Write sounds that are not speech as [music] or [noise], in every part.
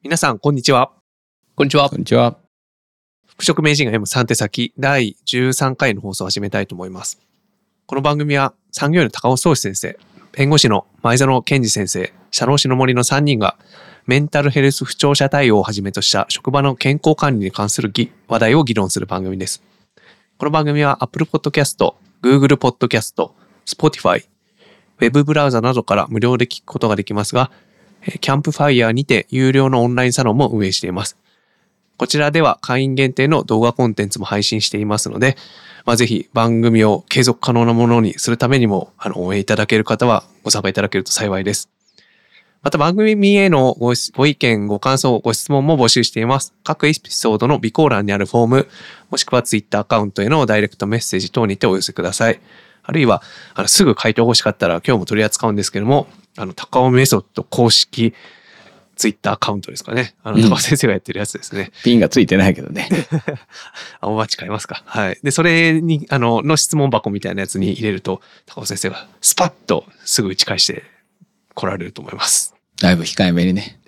皆さん、こんにちは。こんにちはこ。んにちは。服飾名人が読む3手先第13回の放送を始めたいと思います。この番組は産業医の高尾宗志先生、弁護士の前園健二先生、社労士の森の3人がメンタルヘルス不調者対応をはじめとした職場の健康管理に関する議話題を議論する番組です。この番組は Apple Podcast、Google Podcast、Spotify、Web ブラウザなどから無料で聞くことができますが、えーキャンプファイヤーにて有料のオンラインサロンも運営しています。こちらでは会員限定の動画コンテンツも配信していますので、まあ、ぜひ番組を継続可能なものにするためにも、あの、応援いただける方はご参加いただけると幸いです。また番組へのごご意見、ご感想、ご質問も募集しています。各エピソードの備考欄にあるフォーム、もしくは Twitter アカウントへのダイレクトメッセージ等にてお寄せください。あるいは、あのすぐ回答欲しかったら今日も取り扱うんですけども、あの、高尾メソッド公式ツイッターアカウントですかね。あの、うん高尾先生がやってるやつですね。ピンがついてないけどね。[laughs] あ、お待ち買いますか。はい。で、それに、あの、の質問箱みたいなやつに入れると、高尾先生がスパッとすぐ打ち返して来られると思います。だいぶ控えめにね。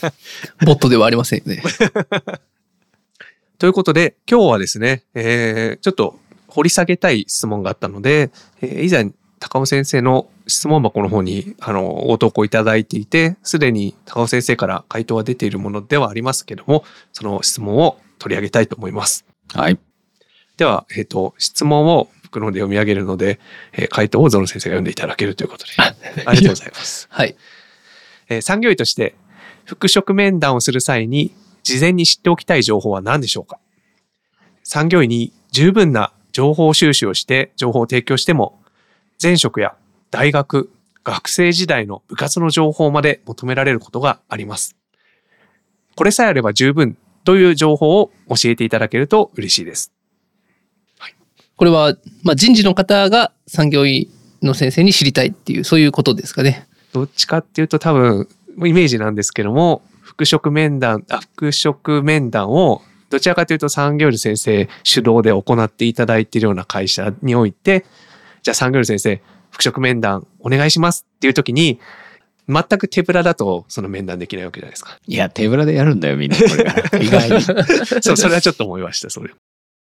[laughs] ボットではありませんよね。[laughs] ということで、今日はですね、えー、ちょっと掘り下げたい質問があったので、えー以前、高尾先生の質問箱の方に、あの、ご投稿いただいていて、すでに高尾先生から回答が出ているものではありますけども、その質問を取り上げたいと思います。はい。では、えっ、と、質問を僕の方で読み上げるので、えー回答をゾノ先生が読んでいただけるということで、[laughs] ありがとうございます。はい。えー産業医として、復職面談をする際に、事前に知っておきたい情報は何でしょうか？産業医に十分な情報収集をして、情報を提供しても、前職や大学、学生時代の部活の情報まで求められることがあります。これさえあれば十分という情報を教えていただけると嬉しいです。これは、まあ、人事の方が産業医の先生に知りたいっていう、そういうことですかね。どっちかっていうと多分イメージなんですけども復職面談あ復職面談をどちらかというと産業医の先生主導で行っていただいているような会社においてじゃあ産業医の先生復職面談お願いしますっていう時に全く手ぶらだとその面談できないわけじゃないですか。いや、手ぶらでやるんだよ、みんな。これから。意外に。[laughs] そう、それはちょっと思いました、それ。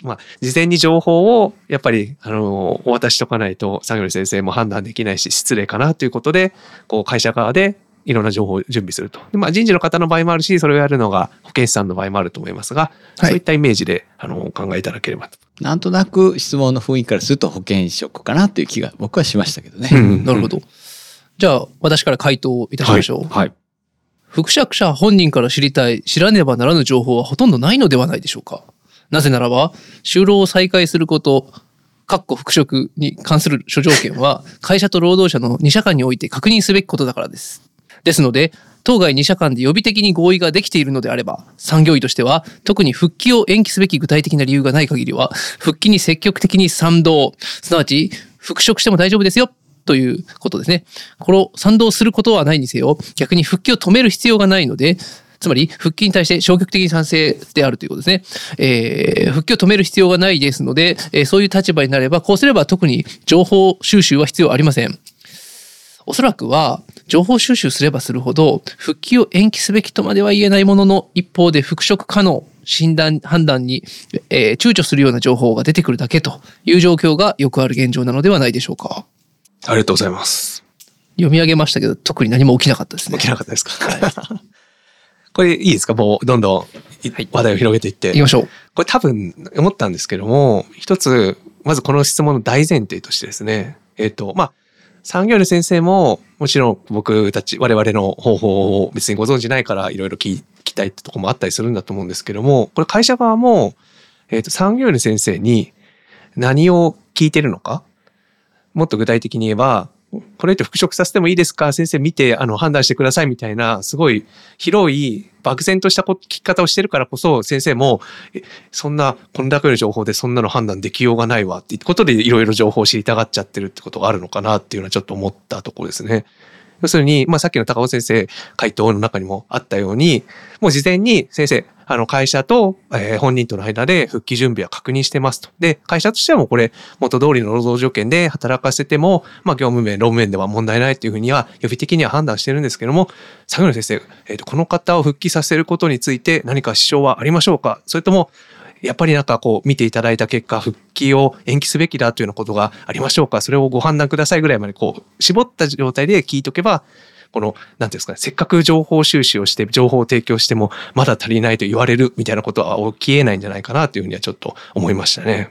まあ、事前に情報を、やっぱり、あの、お渡ししとかないと、産業先生も判断できないし、失礼かなということで、こう、会社側で、いろんな情報を準備すると。でまあ、人事の方の場合もあるし、それをやるのが保健師さんの場合もあると思いますが、はいそういったイメージで、あの、お考えいただければと。なんとなく質問の雰囲気からすると保険職かなっていう気が僕はしましたけどね。うんなるほど。じゃあ、私から回答いたしましょう。はい。復職者本人から知りたい、知らねばならぬ情報はほとんどないのではないでしょうか。なぜならば、就労を再開すること、かっこ復職に関する諸条件は、会社と労働者の2社間において確認すべきことだからです。ですので、当該2社間で予備的に合意ができているのであれば、産業医としては、特に復帰を延期すべき具体的な理由がない限りは、復帰に積極的に賛同、すなわち、復職しても大丈夫ですよ、ということですね。この賛同することはないにせよ、逆に復帰を止める必要がないので、つまり、復帰に対して消極的に賛成であるということですね。えー復帰を止める必要がないですので、えーそういう立場になれば、こうすれば特に情報収集は必要ありません。おそらくは、情報収集すればするほど、復帰を延期すべきとまでは言えないものの、一方で復職可能、診断、判断に、えー躊躇するような情報が出てくるだけという状況がよくある現状なのではないでしょうか。ありがとうございます。読み上げましたけど、特に何も起きなかったですね起き。なかったですか、[laughs] これいいですか？もう、どんどんいはい話題を広げていって。行きましょう。これ多分思ったんですけども、一つ、まずこの質問の大前提としてですね、えっ、と、まあ、産業医の先生も、もちろん僕たち、我々の方法を別にご存じないからいろいろ聞きたいってとこもあったりするんだと思うんですけども、これ会社側も、えっ、と、産業医の先生に何を聞いてるのか、もっと具体的に言えば、これって復職させてもいいですか？先生見てあの判断してくださいみたいな、すごい広い漠然とした聞き方をしてるからこそ、先生も、そんな、こんだけの情報でそんなの判断できようがないわってことでいろいろ情報を知りたがっちゃってるってことがあるのかなっていうのはちょっと思ったところですね。要するに、まあ、さっきの高尾先生回答の中にもあったように、もう事前に先生、あの会社と、えー本人との間で復帰準備は確認してますと。で、会社としてはもうこれ元通りの労働条件で働かせても、まあ、業務面、労務面では問題ないというふうには予備的には判断してるんですけども、相良先生、えーと、この方を復帰させることについて何か支障はありましょうか？それとも、やっぱりなんかこう見ていただいた結果、復帰を延期すべきだというようなことがありましょうか？それをご判断くださいぐらいまでこう絞った状態で聞いとけば、この、なんていうんですかね、せっかく情報収集をして、情報を提供しても、まだ足りないと言われるみたいなことは起きえないんじゃないかなというふうにはちょっと思いましたね。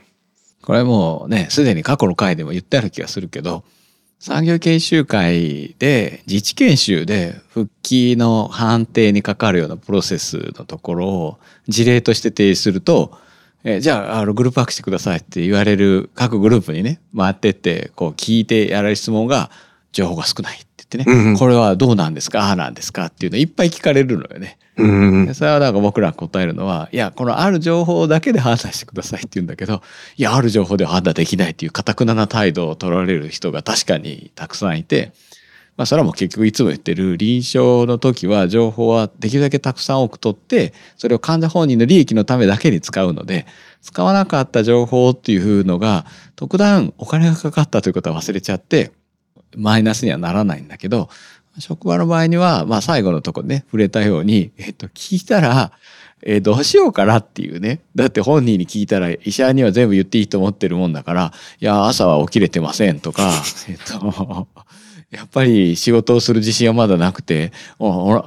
これもうね、すでに過去の回でも言ってある気がするけど、産業研修会で自治研修で復帰の判定にかかるようなプロセスのところを事例として提示すると、えーじゃああのグループワークしてくださいって言われる各グループにね回ってってこう聞いてやられる質問が情報が少ないって言ってね、うんうんこれはどうなんですか？ああなんですかっていうのいっぱい聞かれるのよね。うんで。それはなんか僕らが答えるのは、いや、このある情報だけで判断してくださいって言うんだけど、いや、ある情報では判断できないっていう堅くなな態度を取られる人が確かにたくさんいて、まあそれはもう結局いつも言ってる臨床の時は情報はできるだけたくさん多く取って、それを患者本人の利益のためだけに使うので、使わなかった情報っていうのが特段お金がかかったということは忘れちゃって、マイナスにはならないんだけど、職場の場合には、まあ最後のとこね、触れたように、えっと、聞いたら、えどうしようかなっていうね。だって本人に聞いたら医者には全部言っていいと思ってるもんだから、いや、朝は起きれてませんとか、えっと、やっぱり仕事をする自信はまだなくて、おお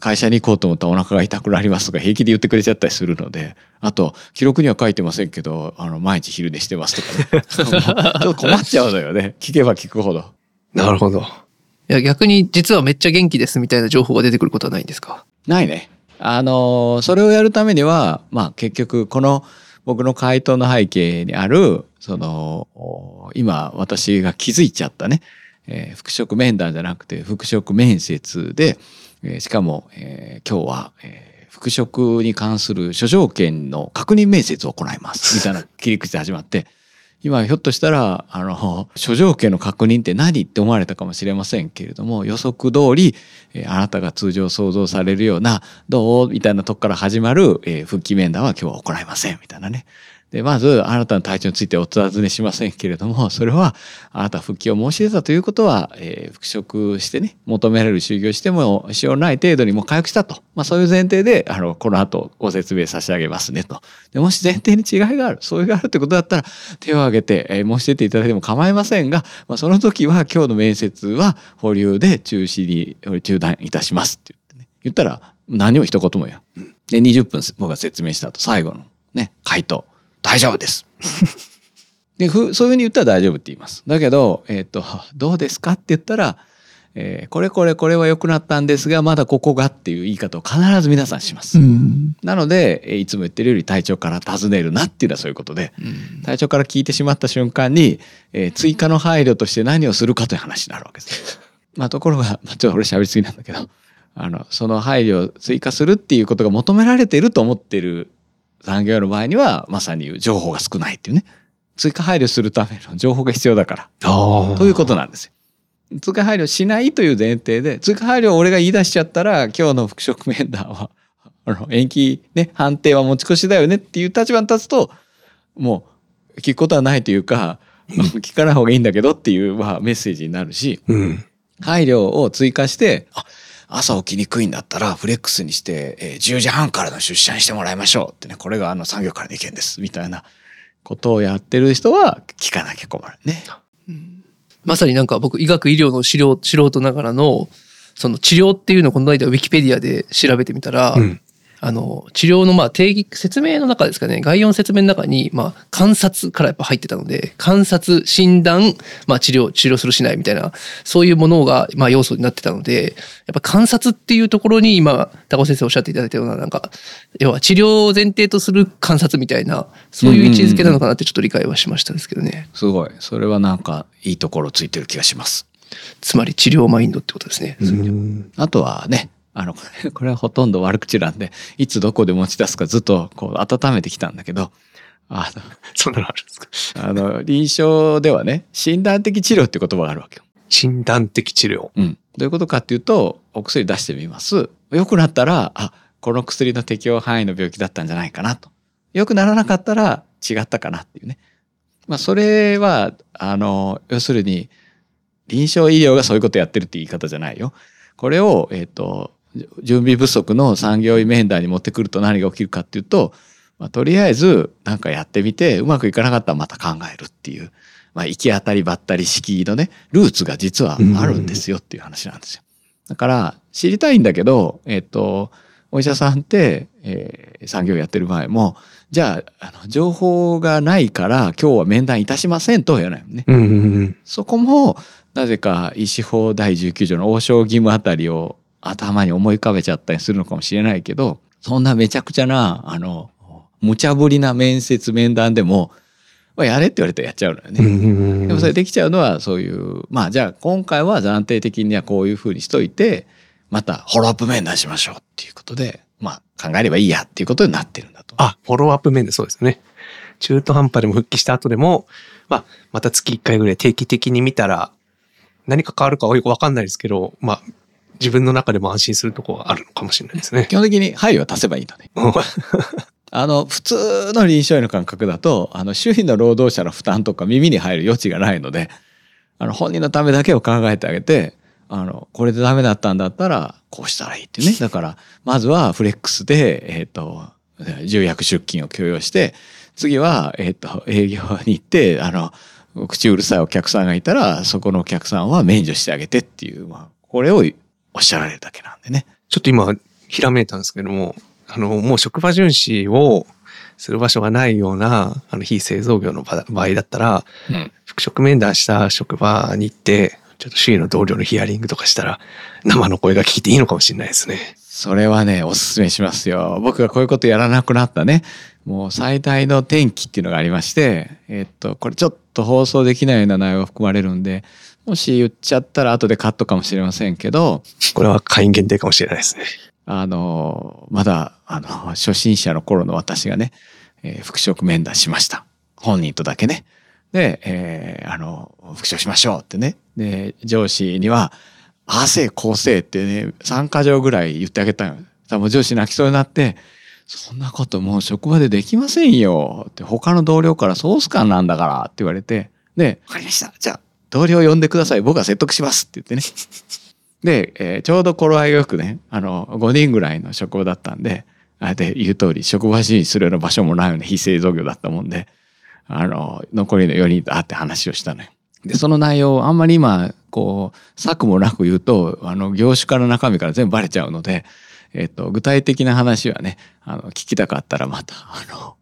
会社に行こうと思ったらお腹が痛くなりますとか平気で言ってくれちゃったりするので、あと、記録には書いてませんけど、あの、毎日昼寝してますとかね。[laughs] ちょっと困っちゃうのよね。聞けば聞くほど。なるほど。いや逆に実はめっちゃ元気ですみたいな情報が出てくることはないんですか？ないね。あのそれをやるためにはまあ結局この僕の回答の背景にあるそのお今私が気づいちゃったね、えー復職面談じゃなくて復職面接で、えーしかも、えー今日は、えー復職に関する諸条件の確認面接を行います。[laughs] みたいな切り口で始まって。今ひょっとしたらあの諸条件の確認って何って思われたかもしれませんけれども予測通り、えーあなたが通常想像されるようなどうみたいなとこから始まる、えー復帰面談は今日は行いません。みたいなね。でまずあなたの体調についてお尋ねしませんけれども [laughs] それはあなた復帰を申し出たということは、えー復職してね求められる就業しても支障ない程度にも回復したと、まあ、そういう前提であのこの後ご説明差し上げますねと。でもし前提に違いがあるそういうがあるってことだったら手を挙げて、えー申し出ていただいても構いませんが、まあ、その時は今日の面接は保留で中止に中断いたしますって言ってね言ったら何も一言もよ。で20分僕が説明した後最後のね回答大丈夫です。[laughs] でふそういうふうに言ったら大丈夫って言います。だけど、えっと [laughs] どうですかって言ったら、えーこれこれこれは良くなったんですがまだここがっていう言い方を必ず皆さんします。ん。なので、えーいつも言ってるより体調から尋ねるなっていうのはそういうことで体調から聞いてしまった瞬間に、えー追加の配慮として何をするかという話になるわけです。[laughs] まあところが、まあ、ちょっと俺喋りすぎなんだけどあのその配慮を追加するっていうことが求められていると思ってる産業の場合にはまさに言う情報が少ないっていうね追加配慮するための [laughs] 情報が必要だから。ということなんですよ。追加配慮しないという前提で追加配慮を俺が言い出しちゃったら今日の復職面談はあの延期ね判定は持ち越しだよねっていう立場に立つともう聞くことはないというか聞かない方がいいんだけどっていう、まあ、メッセージになるしうん。配慮を追加してあ朝起きにくいんだったらフレックスにして、えー10時半からの出社にしてもらいましょうってねこれがあの産業からの意見ですみたいなことをやってる人は聞かなきゃ困るね。まさになんか僕医学医療の資料素人ながらのその治療っていうのをこの間ウィキペディアで調べてみたら、うん。あの治療のまあ定義説明の中ですかね概要の説明の中にまあ観察からやっぱ入ってたので観察診断、まあ、治療治療するしないみたいなそういうものがまあ要素になってたのでやっぱ観察っていうところに今高尾先生おっしゃっていただいたようななんか要は治療を前提とする観察みたいなそういう位置づけなのかなってちょっと理解はしましたですけどねすごい。それはなんかいいところついてる気がします。つまり治療マインドってことですね。うんあとはね、あの、これはほとんど悪口なんで、いつどこで持ち出すかずっとこう温めてきたんだけど、あ [laughs] そんなのあるんですか？の、あの臨床ではね、診断的治療って言葉があるわけよ。診断的治療。うん。どういうことかっていうと、お薬出してみます。良くなったら、あ、この薬の適用範囲の病気だったんじゃないかなと。良くならなかったら違ったかなっていうね。まあ、それは、あの、要するに、臨床医療がそういうことやってるって言い方じゃないよ。これを、えっ、と、準備不足の産業医面談に持ってくると何が起きるかっていうと、まあ、とりあえずなんかやってみてうまくいかなかったらまた考えるっていう、まあ、行き当たりばったり式のねルーツが実はあるんですよっていう話なんですよ。だから知りたいんだけど、えっ、とお医者さんって、えー産業やってる場合もじゃああの情報がないから今日は面談いたしませんとは言わないもんね。そこもなぜか医師法第19条の応召義務あたりを頭に思い浮かべちゃったりするのかもしれないけどそんなめちゃくちゃなあの無茶ぶりな面接面談でも、まあ、やれって言われたらやっちゃうのよね。でもそれできちゃうのはそういうまあじゃあ今回は暫定的にはこういうふうにしといてまたフォローアップ面談しましょうっていうことでまあ考えればいいやっていうことになってるんだと。あ、フォローアップ面でそうですよね。中途半端でも復帰した後でも、まあ、また月1回ぐらい定期的に見たら、何か変わるかはよくわかんないですけど、まあ、自分の中でも安心するところがあるのかもしれないですね。基本的に配慮は足せばいいのね。[laughs] あの普通の臨床医の感覚だとあの周囲の労働者の負担とか耳に入る余地がないのであの本人のためだけを考えてあげてあのこれでダメだったんだったらこうしたらいいっていうねだからまずはフレックスで、えっと重役出勤を許容して次は、えっと営業に行ってあの口うるさいお客さんがいたらそこのお客さんは免除してあげてっていう、まあ、これをおっしゃられるだけなんでね。ちょっと今、ひらめいたんですけども、あの、もう職場巡視をする場所がないような、あの、非製造業の場場合だったら、うん復職面談した職場に行って、ちょっと周囲の同僚のヒアリングとかしたら、生の声が聞いていいのかもしれないですね。それはね、おすすめしますよ。僕がこういうことやらなくなったね、もう最大の転機っていうのがありまして、えっと、これちょっと放送できないような内容が含まれるんで、もし言っちゃったら後でカットかもしれませんけど、これは会員限定かもしれないですね。あの、まだ、あの、初心者の頃の私がね、えー復職面談しました。本人とだけね。で、えーあの、復職しましょうってね。で、上司には、ああせい、こうせいってね、3箇条ぐらい言ってあげたよ。さもう上司泣きそうになって、そんなこともう職場でできませんよって、他の同僚からソース感なんだからって言われて、で、わかりました。じゃあ、同僚呼んでください。僕は説得しますって言ってね。で、えーちょうど頃合いがよくね、あの、5人ぐらいの職場だったんで、あれで言う通り、職場支持するような場所もないような非製造業だったもんで、あの、残りの4人と会って話をしたのよ。で、その内容をあんまり今、こう、策もなく言うと、あの、業種から中身から全部バレちゃうので、えっ、と、具体的な話はね、あの、聞きたかったらまた、あの、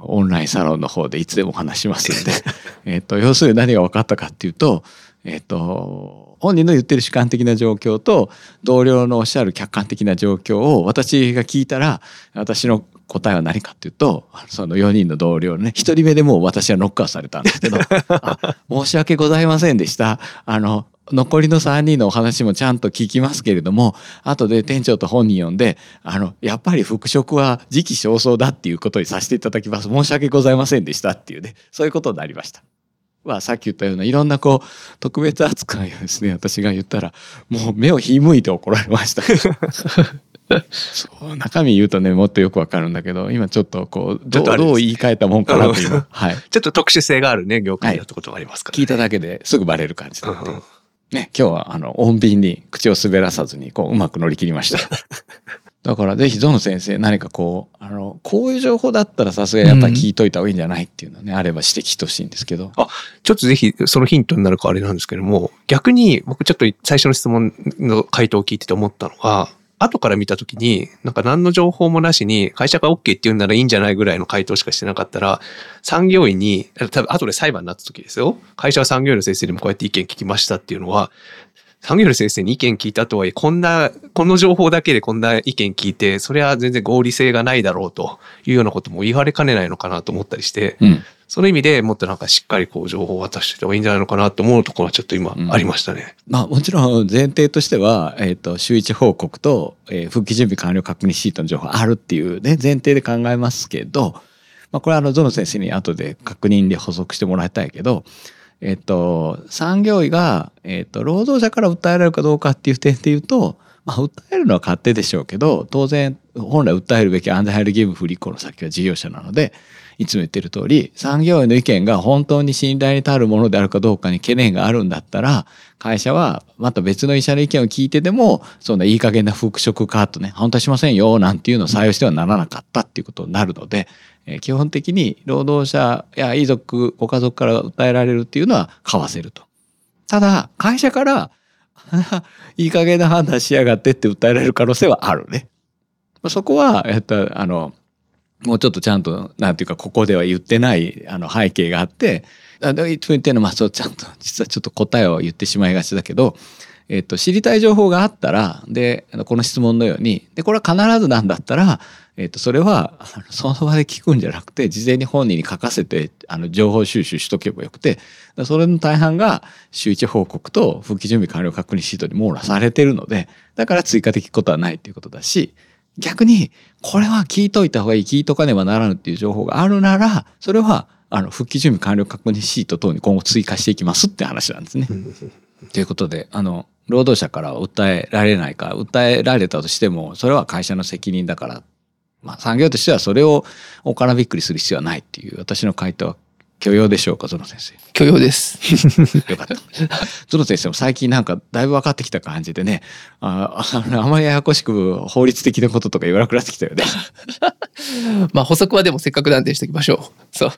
オンラインサロンの方でいつでもお話しますんで、[laughs] えっと、要するに何が分かったかっていうと、えっと、本人の言ってる主観的な状況と同僚のおっしゃる客観的な状況を私が聞いたら私の答えは何かっていうとその4人の同僚のね1人目でもう私はノックアウトされたんですけど [laughs] あ申し訳ございませんでした。あの残りの3人のお話もちゃんと聞きますけれども後で店長と本人呼んであのやっぱり復職は時期尚早だっていうことにさせていただきます。申し訳ございませんでしたっていうねそういうことになりました。はさっき言ったようないろんなこう特別扱いをですね私が言ったらもう目をひむいて怒られました。そう中身言うとねもっとよくわかるんだけど今ちょっとこうどうどう言い換えたもんかなと今、[laughs] はい、ちょっと特殊性があるね、業界だってことがありますから、聞いただけですぐバレる感じだってうんうんね、今日はあの穏便に口を滑らさずにこううまく乗り切りました。[laughs] だからぜひゾノ先生何かこうあのこういう情報だったらさすがにやっぱり聞いといた方がいいんじゃないっていうのね、あれば指摘してほしいんですけど。ちょっとぜひそのヒントになるかあれなんですけども、逆に僕ちょっと最初の質問の回答を聞いてて思ったのが、後から見たときに、なんか何の情報もなしに、会社が OK って言うならいいんじゃないぐらいの回答しかしてなかったら、産業医に、多分後で裁判になった時ですよ。会社は産業医の先生にもこうやって意見聞きましたっていうのは、産業医の先生に意見聞いたとはいえ、こんな、この情報だけでこんな意見聞いて、それは全然合理性がないだろうというようなことも言われかねないのかなと思ったりして、うんその意味でもっとなんかしっかりこう情報を渡してた方がいいんじゃないのかなと思うところはちょっと今うんありましたね。まあもちろん前提としては、えっ、と、週一報告と、えー復帰準備完了確認シートの情報あるっていうね、前提で考えますけど、まあこれはあの、ゾノ先生に後で確認で補足してもらいたいけど、えっと、産業医が、えっと、労働者から訴えられるかどうかっていう点で言うと、まあ、訴えるのは勝手でしょうけど、当然、本来訴えるべき安全配慮義務不履行の先は事業者なので、いつも言ってる通り、産業医の意見が本当に信頼に足るものであるかどうかに懸念があるんだったら、会社はまた別の医者の意見を聞いてでも、そんないい加減な復職カートね、反対しませんよ、なんていうのを採用してはならなかったっていうことになるので、え基本的に労働者や遺族、ご家族から訴えられるっていうのは買わせると。ただ、会社から、[laughs] いい加減な判断しやがってって訴えられる可能性はあるね。そこは、えっと、あの、もうちょっとちゃんと、なんていうか、ここでは言ってない、あの、背景があって、あでいつも言ってるの、まあ、そう、ちゃんと、実はちょっと答えを言ってしまいがちだけど、えっと、知りたい情報があったら、で、この質問のように、で、これは必ずなんだったら、えっと、それは、その場で聞くんじゃなくて、事前に本人に書かせて、あの、情報収集しとけばよくて、それの大半が、周知報告と復帰準備完了確認シートに網羅されてるので、だから追加的ことはないっていうことだし、逆に、これは聞いといた方がいい、聞いとかねばならぬっていう情報があるなら、それは、あの、復帰準備完了確認シート等に今後追加していきますって話なんですね。ということで、あの、労働者からは訴えられないか、訴えられたとしても、それは会社の責任だから、まあ産業としてはそれをおからびっくりする必要はないっていう、私の回答は許容でしょうか、ゾノ先生。許容です。[laughs] よかった。ゾノ先生も最近なんかだいぶ分かってきた感じでね、あ [laughs] ああまりややこしく法律的なこととか言わなくなってきたよね。[laughs] まあ補足はでもせっかくなんでしておきましょう。そう。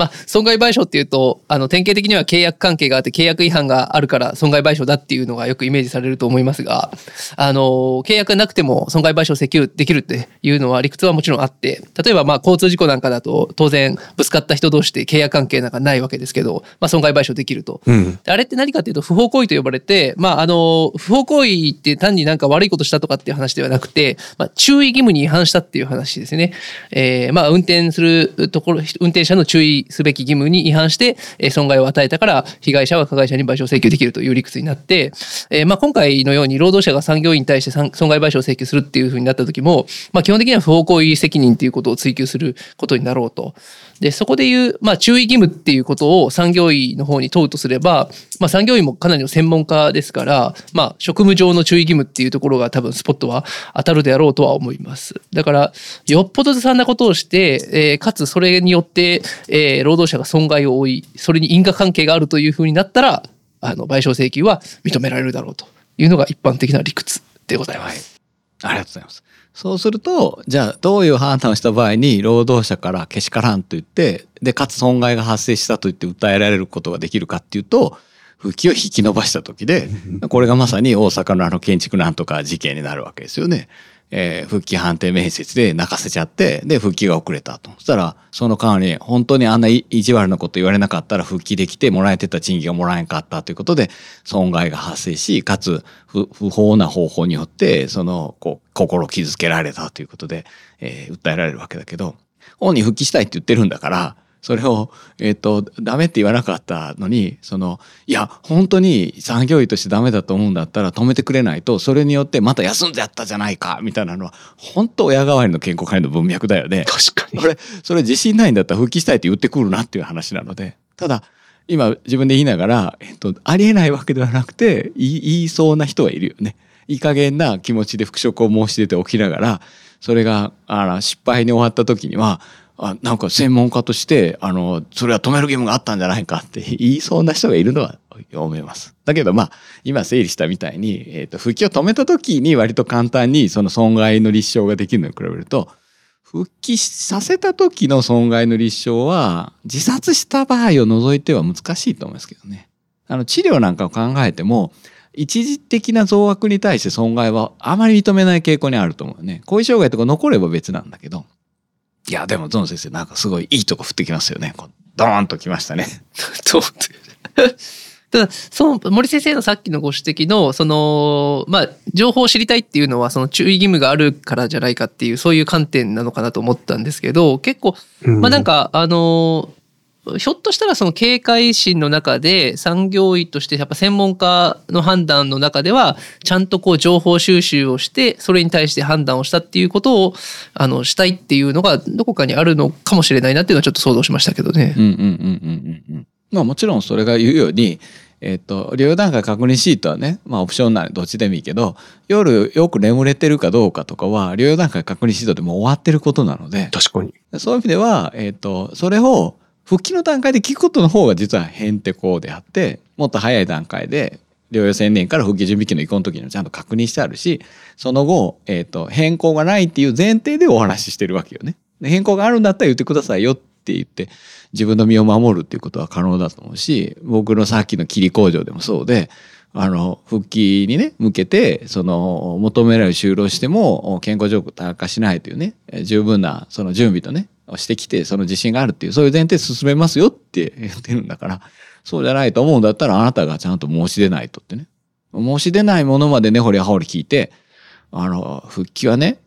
まあ損害賠償っていうと、あの典型的には契約関係があって契約違反があるから損害賠償だっていうのがよくイメージされると思いますが、あの、契約がなくても損害賠償請求できるっていうのは理屈はもちろんあって、例えばまあ交通事故なんかだと当然ぶつかった人同士で契約関係なんかないわけですけど、まあ損害賠償できると。うん。であれって何かっていうと不法行為と呼ばれて、まあ、あの不法行為って単になんか悪いことしたとかっていう話ではなくて、まあ、注意義務に違反したっていう話ですね。えーまあ、運転するところ運転者の注意すべき義務に違反して、えー損害を与えたから被害者は加害者に賠償請求できるという理屈になって、えーまあ、今回のように労働者が産業員に対して損害賠償請求するっていうふうになった時も、まあ、基本的には不法行為責任ということを追求することになろうと。でそこでいう、まあ、注意義務っていうことを産業医の方に問うとすれば、まあ、産業医もかなりの専門家ですから、まあ、職務上の注意義務っていうところが多分スポットは当たるであろうとは思います。だからよっぽどずさんなことをして、えーかつそれによって、えー労働者が損害を負いそれに因果関係があるというふうになったらあの賠償請求は認められるだろうというのが一般的な理屈でございます。ありがとうございます。そうすると、じゃあどういう判断をした場合に労働者からけしからんと言って、で、かつ損害が発生したと言って訴えられることができるかっていうと、復帰を引き延ばした時で、これがまさに大阪のあの建築なんとか事件になるわけですよね。えー復帰判定面接で泣かせちゃって、で、復帰が遅れたと。そしたら、その間に、本当にあんな意地悪なこと言われなかったら復帰できてもらえてた賃金がもらえんかったということで、損害が発生し、かつ不不法な方法によって、その、こう、心傷つけられたということで、えー訴えられるわけだけど、本人復帰したいって言ってるんだから、それを、えっ、と、ダメって言わなかったのに、その、いや、本当に産業医としてダメだと思うんだったら止めてくれないと、それによってまた休んじゃったじゃないか、みたいなのは、本当親代わりの健康管理の文脈だよね。確かに。俺、それ自信ないんだったら復帰したいって言ってくるなっていう話なので。ただ、今自分で言いながら、えっと、ありえないわけではなくて、言い言いそうな人はいるよね。いい加減な気持ちで復職を申し出ておきながら、それが、あの、失敗に終わった時には、あなんか専門家として、あの、それは止める義務があったんじゃないかって言いそうな人がいるのは思います。だけどまあ、今整理したみたいに、えっ、と、復帰を止めた時に割と簡単にその損害の立証ができるのに比べると、復帰させた時の損害の立証は自殺した場合を除いては難しいと思いますけどね。あの治療なんかを考えても一時的な増悪に対して損害はあまり認めない傾向にあると思うね。後遺障害とか残れば別なんだけど。いやでもゾン先生なんかすごいいいとこ振ってきますよね。こうドーンときましたね。[laughs] そう。[laughs] ただ、その森先生のさっきのご指摘の、その、まあ、情報を知りたいっていうのは、その注意義務があるからじゃないかっていう、そういう観点なのかなと思ったんですけど、結構、まあなんか、あの、ひょっとしたらその警戒心の中で産業医としてやっぱ専門家の判断の中ではちゃんとこう情報収集をしてそれに対して判断をしたっていうことをあのしたいっていうのがどこかにあるのかもしれないなっていうのはちょっと想像しましたけどね。うんうんうんうんうんうん。まあもちろんそれが言うように、えっ、と、療養段階確認シートはね、まあオプションならどっちでもいいけど、夜よく眠れてるかどうかとかは、療養段階確認シートでもう終わってることなので、確かに。そういう意味では、えっ、と、それを復帰の段階で聞くことの方が実はへんてこであって、もっと早い段階で、療養宣言から復帰準備期の移行の時にはちゃんと確認してあるし、その後、えっ、と、変更がないっていう前提でお話ししてるわけよね。変更があるんだったら言ってくださいよって言って、自分の身を守るっていうことは可能だと思うし、僕のさっきの切り工場でもそうで、あの、復帰にね、向けて、その、求められる就労しても、健康状況を悪化しないというね、十分な、その準備とね、してきて、その自信があるっていう、そういう前提進めますよって [laughs] 言ってるんだから、そうじゃないと思うんだったら、あなたがちゃんと申し出ないとってね。申し出ないものまで根掘り葉掘り聞いて、あの、復帰はね、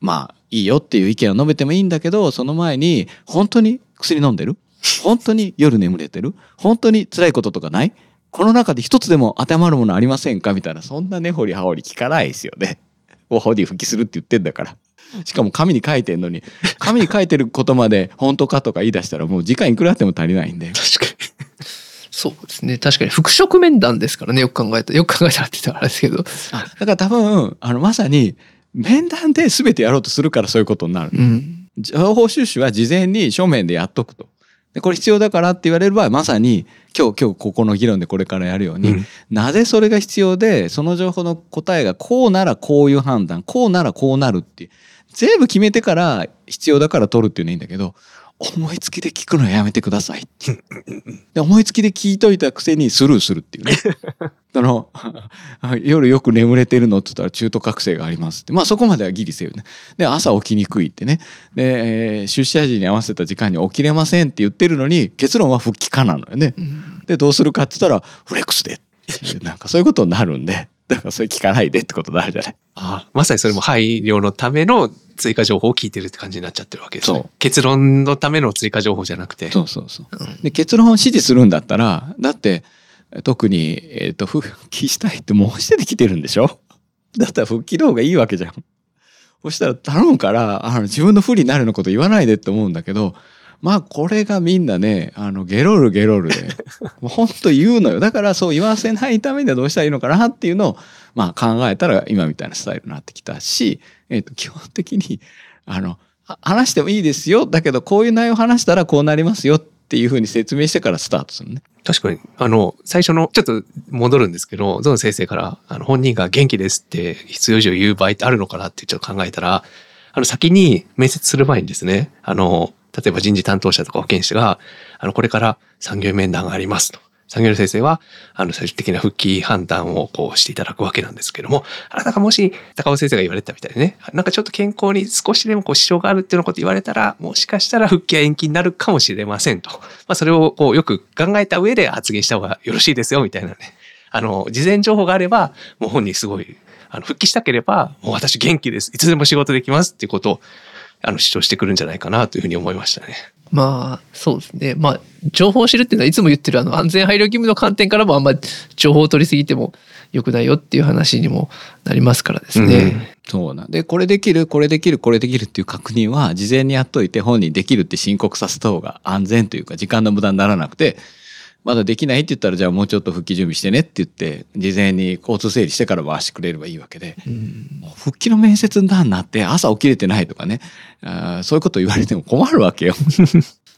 まあ、いいよっていう意見を述べてもいいんだけど、その前に、本当に薬飲んでる？本当に夜眠れてる？本当に辛いこととかない？この中で一つでも当てはまるものありませんか？みたいな、そんな根掘り葉掘り聞かないですよね。おホディ復帰するって言ってんだから。しかも紙に書いてんのに、[laughs] 紙に書いてることまで本当かとか言い出したらもう時間いくらあっても足りないんで。確かそうですね。確かに復職面談ですからね、よく考えたら。よく考えたらって言ったらあれですけど。あだから多分、あの、まさに面談で全てやろうとするからそういうことになる。うん。情報収集は事前に書面でやっとくと。でこれ必要だからって言われればまさに今日今日ここの議論でこれからやるように、うんなぜそれが必要でその情報の答えがこうならこういう判断こうならこうなるっていう全部決めてから必要だから取るっていうのはいいんだけど思いつきで聞くのやめてください。っ [laughs] てで思いつきで聞いといたくせにスルーするっていうね。[laughs] その [laughs] 夜よく眠れてるのって言ったら中途覚醒がありますって。まあそこまではギリセーフね。で朝起きにくいってね。で、えー出社時に合わせた時間に起きれませんって言ってるのに結論は復帰可なのよね。でどうするかって言ったらフレックスで。ってなんかそういうことになるんで。だからそれ聞かないでってことになるじゃない。あまさにそれも配慮のための追加情報を聞いてるって感じになっちゃってるわけですねそう。結論のための追加情報じゃなくて。そうそうそう。で結論を支持するんだったらだって特に、えー、と復帰したいって申し出てきてるんでしょ？[laughs] だったら復帰の方がいいわけじゃん。そしたら頼むからあの自分の不利になるようなこと言わないでって思うんだけどまあこれがみんなねあのゲロるゲロるで [laughs] もうほんと言うのよだからそう言わせないためにはどうしたらいいのかなっていうのをまあ考えたら今みたいなスタイルになってきたし、えー、と基本的にあの話してもいいですよだけどこういう内容を話したらこうなりますよっていうふうに説明してからスタートするね。確かに、あの、最初の、ちょっと戻るんですけど、ゾン先生から、あの、本人が元気ですって必要以上言う場合ってあるのかなってちょっと考えたら、あの、先に面接する前にですね、あの、例えば人事担当者とか保健師が、あの、これから産業面談がありますと。産業の先生は、あの、最終的な復帰判断をこうしていただくわけなんですけども、あなたがもし、高尾先生が言われてたみたいにね、なんかちょっと健康に少しでもこう支障があるっていうようなこと言われたら、もしかしたら復帰は延期になるかもしれませんと。まあ、それをこうよく考えた上で発言した方がよろしいですよ、みたいなね。あの、事前情報があれば、もう本人すごい、あの、復帰したければ、もう私元気です。いつでも仕事できますっていうことを、あの、主張してくるんじゃないかなというふうに思いましたね。まあ、そうですね。まあ、情報を知るっていうのはいつも言ってるあの安全配慮義務の観点からもあんまり情報を取りすぎてもよくないよっていう話にもなりますからですね。そうなんでこれできるこれできるこれできるっていう確認は事前にやっといて本人できるって申告させた方が安全というか時間の無駄にならなくてまだできないって言ったらじゃあもうちょっと復帰準備してねって言って事前に交通整理してから回してくれればいいわけでうん復帰の面接になって朝起きれてないとかねあーそういうこと言われても困るわけよ。[laughs]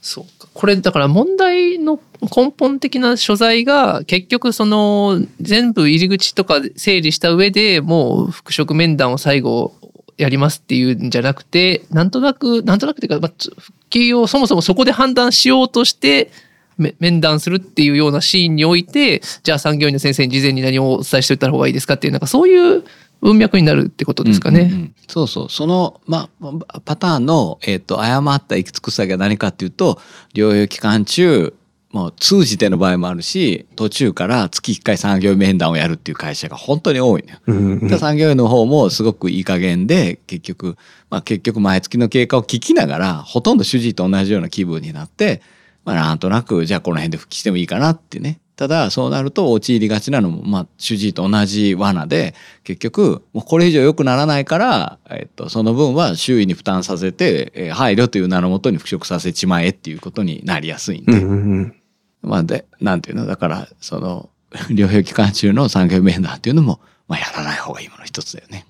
そうか。これだから問題の根本的な所在が結局その全部入り口とか整理した上でもう復職面談を最後やりますっていうんじゃなくてなんとなくなんとなくっていうか、まあ、つ復帰をそもそもそこで判断しようとしてめ面談するっていうようなシーンにおいてじゃあ産業医の先生に事前に何をお伝えしておいた方がいいですかっていうなんかそういう文脈になるってことですかね。うんうんうんそうそうその、まあ、パターンの、えっと誤った行き着く先は何かっていうと療養期間中もう通じての場合もあるし途中から月1回産業医面談をやるっていう会社が本当に多いのよ。うんで産業医の方もすごくいい加減で結局、まあ、結局毎月の経過を聞きながらほとんど主治医と同じような気分になって、まあ、なんとなくじゃあこの辺で復帰してもいいかなってねただそうなると陥りがちなのも、まあ、主治医と同じ罠で結局もうこれ以上良くならないから、えっと、その分は周囲に負担させて、えー配慮という名のもとに復職させちまえっていうことになりやすいんで、うんうんうんまあで、なんていうの、だから、その、[laughs] 療養期間中の産業面談っていうのも、まあやらない方がいいもの一つだよね。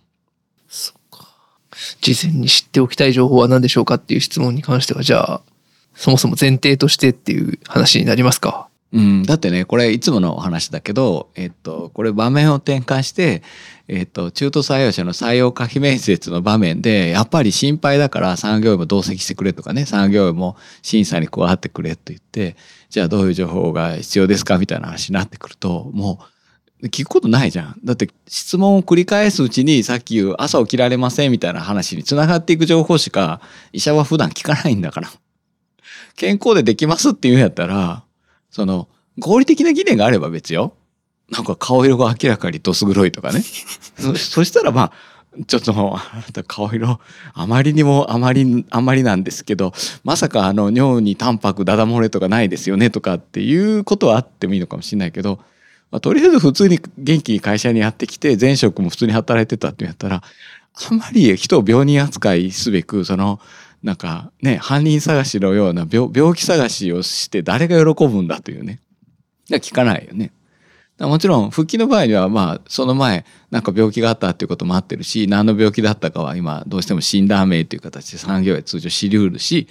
そっか。事前に知っておきたい情報は何でしょうかっていう質問に関しては、じゃあ、そもそも前提としてっていう話になりますか？うん、だってね、これいつものお話だけど、えっと、これ場面を転換して、えっと、中途採用者の採用可否面接の場面で、やっぱり心配だから産業医も同席してくれとかね、産業医も審査に加わってくれと言って、じゃあどういう情報が必要ですかみたいな話になってくると、もう、聞くことないじゃん。だって質問を繰り返すうちにさっき言う朝起きられませんみたいな話につながっていく情報しか医者は普段聞かないんだから。健康でできますって言うんやったら、その、合理的な疑念があれば別よ。なんか顔色が明らかにどす黒いとかね。[laughs] そそしたらまあ、ちょっとあなた顔色あまりにもあまりあまりなんですけどまさかあの尿にタンパクダダ漏れとかないですよねとかっていうことはあってもいいのかもしれないけど、まあ、とりあえず普通に元気に会社にやってきて前職も普通に働いてたってやったらあんまり人を病人扱いすべくそのなんかね犯人探しのような病気探しをして誰が喜ぶんだというね。聞かないよね。もちろん復帰の場合にはまあその前なんか病気があったっていうこともあってるし何の病気だったかは今どうしても診断名という形で産業へ通常知りうるし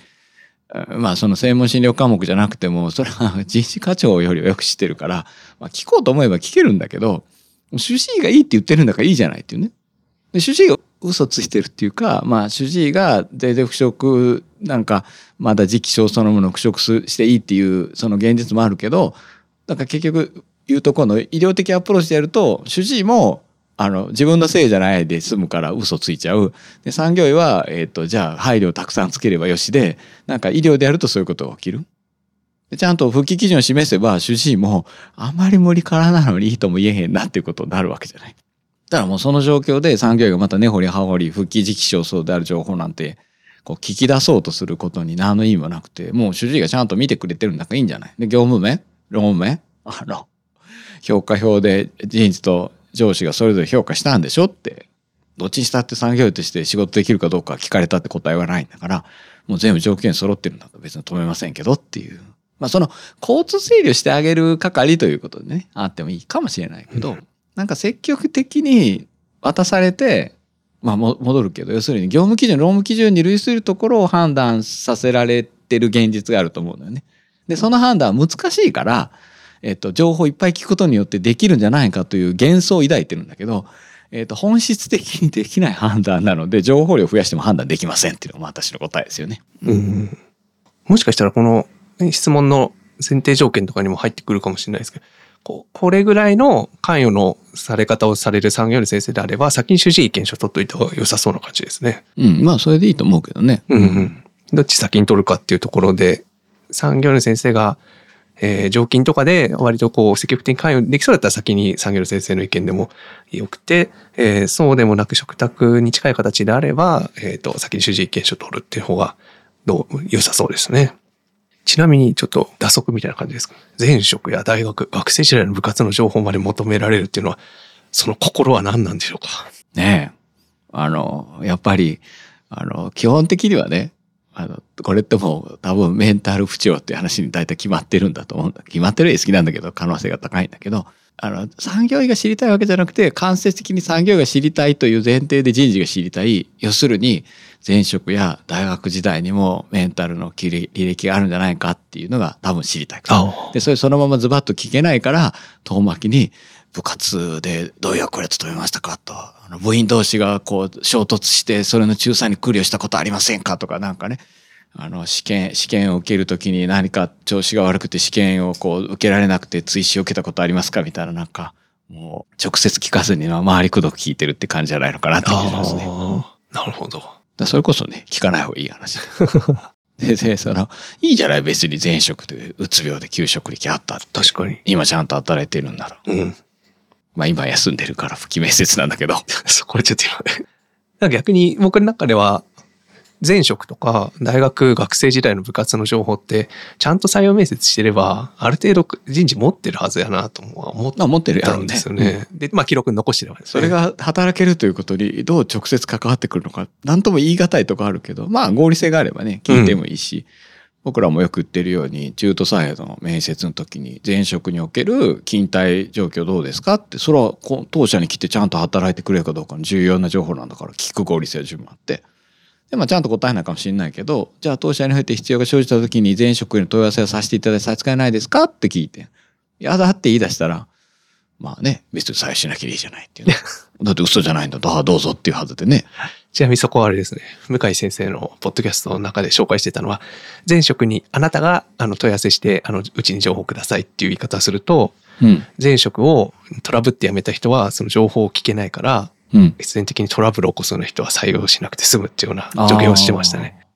まあその専門診療科目じゃなくてもそれは [laughs] 人事課長よりはよく知ってるから、まあ、聞こうと思えば聞けるんだけど主治医がいいって言ってるんだからいいじゃないっていうね。で主治医嘘ついてるっていうか、まあ主治医が全然腐食なんかまだ時期尚そのものを腐食していいっていうその現実もあるけどだか結局いうところの医療的アプローチでやると主治医もあの自分のせいじゃないで済むから嘘ついちゃうで産業医は、えー、とじゃあ配慮をたくさんつければよしでなんか医療でやるとそういうことが起きるちゃんと復帰基準を示せば主治医もあまり無理からなのにいいとも言えへんなっていうことになるわけじゃない。だからもうその状況で産業医がまた根掘り葉掘り復帰時期尚早である情報なんてこう聞き出そうとすることに何の意味もなくてもう主治医がちゃんと見てくれてるんだからいいんじゃない？で業務面？論文面あの評価表で人事と上司がそれぞれ評価したんでしょって。どっちにしたって産業医として仕事できるかどうか聞かれたって答えはないんだからもう全部条件揃ってるんだと別に止めませんけどっていう。まあその交通整理をしてあげる係ということでねあってもいいかもしれないけど、なんか積極的に渡されてまあも戻るけど要するに業務基準労務基準に類するところを判断させられてる現実があると思うのよね。でその判断は難しいからえっと、情報をいっぱい聞くことによってできるんじゃないかという幻想を抱いてるんだけど、えっと、本質的にできない判断なので情報量を増やしても判断できませんっていうのが私の答えですよね。うん、もしかしたらこのね質問の前提条件とかにも入ってくるかもしれないですけどこうこれぐらいの関与のされ方をされる産業医の先生であれば先に主治医検証取っといた方が良さそうな感じですね。うん、まあそれでいいと思うけどね。うんうん、どっち先に取るかっていうところで産業医の先生がえー、常勤とかで割とこう積極的に関与できそうだったら先に産業の先生の意見でもよくて、えー、そうでもなく食卓に近い形であれば、えー、と先に主治医検証を取るっていう方がどう良さそうですね。ちなみにちょっと打足みたいな感じですか？前職や大学、学生時代の部活の情報まで求められるっていうのは、その心は何なんでしょうか？ねえ。あの、やっぱり、あの、基本的にはね、あの、これってもう多分メンタル不調っていう話に大体決まってるんだと思うんだ。決まってるより好きなんだけど、可能性が高いんだけど、あの、産業医が知りたいわけじゃなくて、間接的に産業医が知りたいという前提で人事が知りたい。要するに、前職や大学時代にもメンタルの履歴があるんじゃないかっていうのが多分知りたいから。で、それそのままズバッと聞けないから、遠巻きに、部活でどういう役割を務めましたかと。あの部員同士がこう衝突して、それの仲裁に苦慮したことありませんかとかなんかね。あの、試験、試験を受けるときに何か調子が悪くて試験をこう受けられなくて追試を受けたことありますかみたいななんか、もう直接聞かずに周りくどく聞いてるって感じじゃないのかなって気がしますね。なるほど。だそれこそね、聞かない方がいい話。で、で、その、いいじゃない別に前職で、うつ病で休職歴あった。確かに。今ちゃんと働いてるんだろう。うん。まあ今休んでるから不記面接なんだけど。[laughs] そこれちょっと今、逆に僕の中では、前職とか大学学生時代の部活の情報ってちゃんと採用面接してればある程度人事持ってるはずやなと思ってるやったんねですよね。で、まあ記録に残してればね。それが働けるということにどう直接関わってくるのか、なんとも言い難いとこあるけど、まあ合理性があればね、聞いてもいいし、僕らもよく言ってるように中途採用の面接の時に前職における勤怠状況どうですか？ってそれは当社に来てちゃんと働いてくれるかどうかの重要な情報なんだから聞く合理性は十分あってで、まあ、ちゃんと答えないかもしれないけどじゃあ当社に入って必要が生じた時に前職への問い合わせをさせていただいて差し支えないですかって聞いて「いやだ」って言い出したらまあね別に採用しなきゃいいじゃないっていう。[laughs] ねだって嘘じゃないんだああどうぞっていうはずでね。ちなみにそこはあれですね、向井先生のポッドキャストの中で紹介してたのは、前職にあなたがあの問い合わせして、あの、うちに情報くださいっていう言い方をすると、うん。前職をトラブって辞めた人はその情報を聞けないから、うん必然的にトラブルを起こすような人は採用しなくて済むっていうような助言をしてましたね。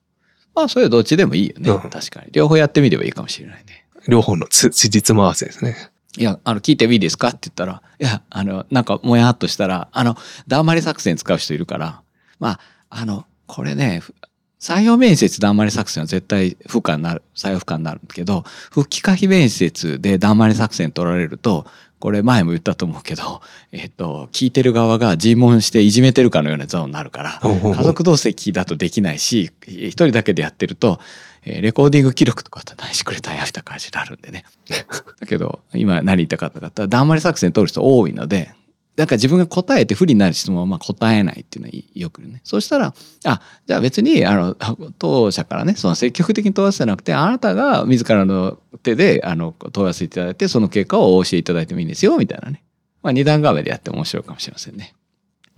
まあそれはどっちでもいいよね、うん。確かに。両方やってみればいいかもしれないね。両方のつつじつま合わせですね。いや、あの、聞いてもいいですかって言ったら、[laughs] いや、あの、なんか、もやっとしたら、あの、だんまり作戦使う人いるから、まあ、あの、これね、ふ採用面接だんまり作戦は絶対不可になる、採用不可になるけど、復帰可否面接でだんまり作戦取られると、これ前も言ったと思うけど、[laughs] えっと、聞いてる側が尋問していじめてるかのようなゾーンになるから、家族同席だとできないし、一人だけでやってると、えーレコーディング記録とかって何してくれたんやみたいな感じになるんでね。[laughs] だけど、今何言いたかったかって、だんまり作戦取る人多いので、だから自分が答えて不利になる質問はまあ答えないっていうのはよくね。そうしたら、あ、じゃあ別に、あの、当社からね、その積極的に問わせじゃなくて、あなたが自らの手で、あの、問わせいただいて、その結果をお教えいただいてもいいんですよ、みたいなね。まあ二段画面でやっても面白いかもしれませんね。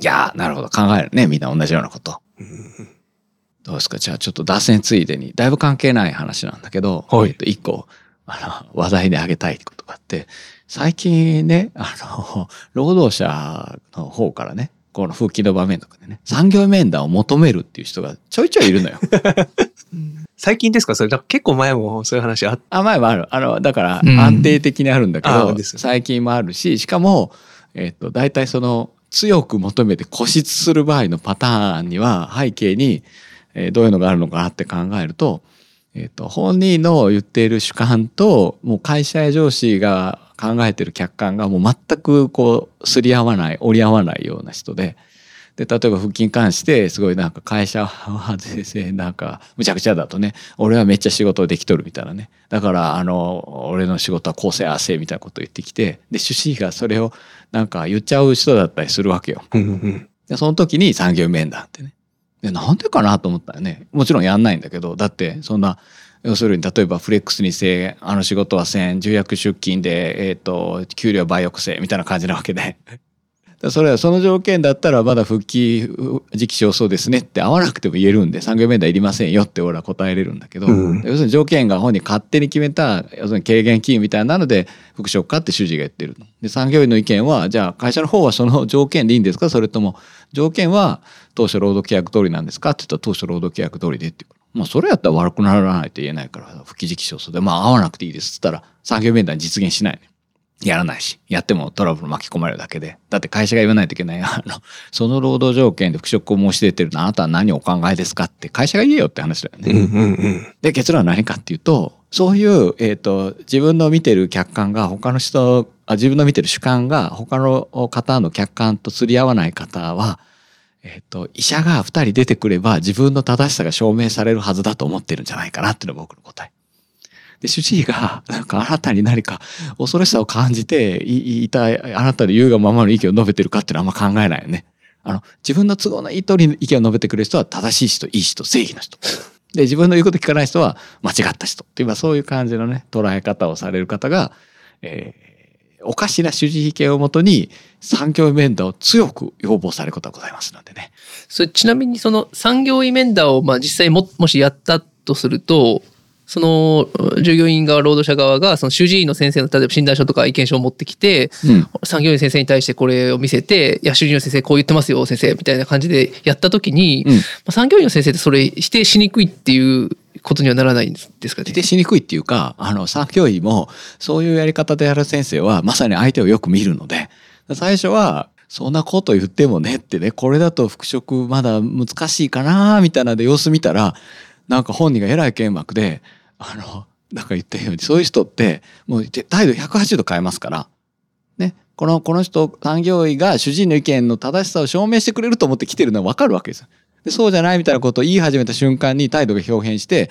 いやー、なるほど。考えるね。みんな同じようなこと。どうですか？じゃあちょっと脱線ついでに、だいぶ関係ない話なんだけど、はいえっと、一個、あの、話題であげたいことがあって、最近ね、あの、労働者の方からね、この復帰の場面とかでね、産業面談を求めるっていう人がちょいちょいいるのよ。[laughs] 最近ですか？それ結構前もそういう話あっあ、前もある。あの、だからうん安定的にあるんだけど、あですよね最近もあるし、しかも、えっと、大体その、強く求めて固執する場合のパターンには、背景に、えーどういうのがあるのかなって考えると、えっと、本人の言っている主観と、もう会社や上司が考えてる客観がもう全くこう、すり合わない、折り合わないような人で、で、例えば腹筋に関して、すごいなんか会社は先生なんかむちゃくちゃだとね、俺はめっちゃ仕事できとるみたいなね。だから、あの、俺の仕事はこうせあせみたいなことを言ってきて、で、主治医がそれをなんか言っちゃう人だったりするわけよ。で、その時に産業面談ってね。で、なんでかなと思ったよね。もちろんやんないんだけど、だってそんな、要するに例えばフレックスにせあの仕事は1000、重役出勤で、えっ、と、給料倍抑制みたいな感じなわけで。だ [laughs] それはその条件だったらまだ復帰時期尚早ですねって合わなくても言えるんで産業面談いりませんよって俺は答えれるんだけど、うん。要するに条件が本人勝手に決めた要するに軽減金みたいなので復職かって主治医が言ってるので産業医の意見はじゃあ会社の方はその条件でいいんですか？それとも条件は当初労働契約通りなんですか？って言ったら当初労働契約通りでっていうまあそれやったら悪くならないと言えないから復帰時期尚早でまあ合わなくていいですっつったら産業面談実現しないのやらないし、やってもトラブル巻き込まれるだけで。だって会社が言わないといけない。あの、その労働条件で復職を申し出てるのあなたは何をお考えですかって会社が言えよって話だよね。うんうんうんで、結論は何かっていうと、そういう、えっ、と、自分の見てる客観が他の人、あ自分の見てる主観が他の方の客観と釣り合わない方は、えっ、と、医者が二人出てくれば自分の正しさが証明されるはずだと思ってるんじゃないかなっていうのが僕の答え。で、主治医が、なんかあなたに何か恐ろしさを感じて、いいた、あなたの言うがままの意見を述べてるかっていうのはあんま考えないよね。あの、自分の都合のいい通りの意見を述べてくれる人は正しい人、いい人、正義の人。で、自分の言うこと聞かない人は間違った人っていう、そういう感じのね、捉え方をされる方が、えーおかしな主治医見をもとに産業面談を強く要望されることがございますのでね。それちなみにその産業医面談をまあ実際ももしやったとするとその従業員側労働者側がその主治医の先生の例えば診断書とか意見書を持ってきてうん。産業医の先生に対してこれを見せて「いや主治医の先生こう言ってますよ先生」みたいな感じでやった時に、うんまあ、産業医の先生ってそれ否定しにくいっていうことにはならないんですかね？否定しにくいっていうか、あの、産業医もそういうやり方でやる先生はまさに相手をよく見るので、最初は、そんなこと言ってもねってね、これだと復職まだ難しいかなみたいなで様子見たら、なんか本人が偉い剣幕で、あの、なんか言ったように、そういう人って、もう態度180度変えますから、ね、この、この人、産業医が主治医の意見の正しさを証明してくれると思って来てるのはわかるわけですよ。でそうじゃないみたいなことを言い始めた瞬間に態度が表変して、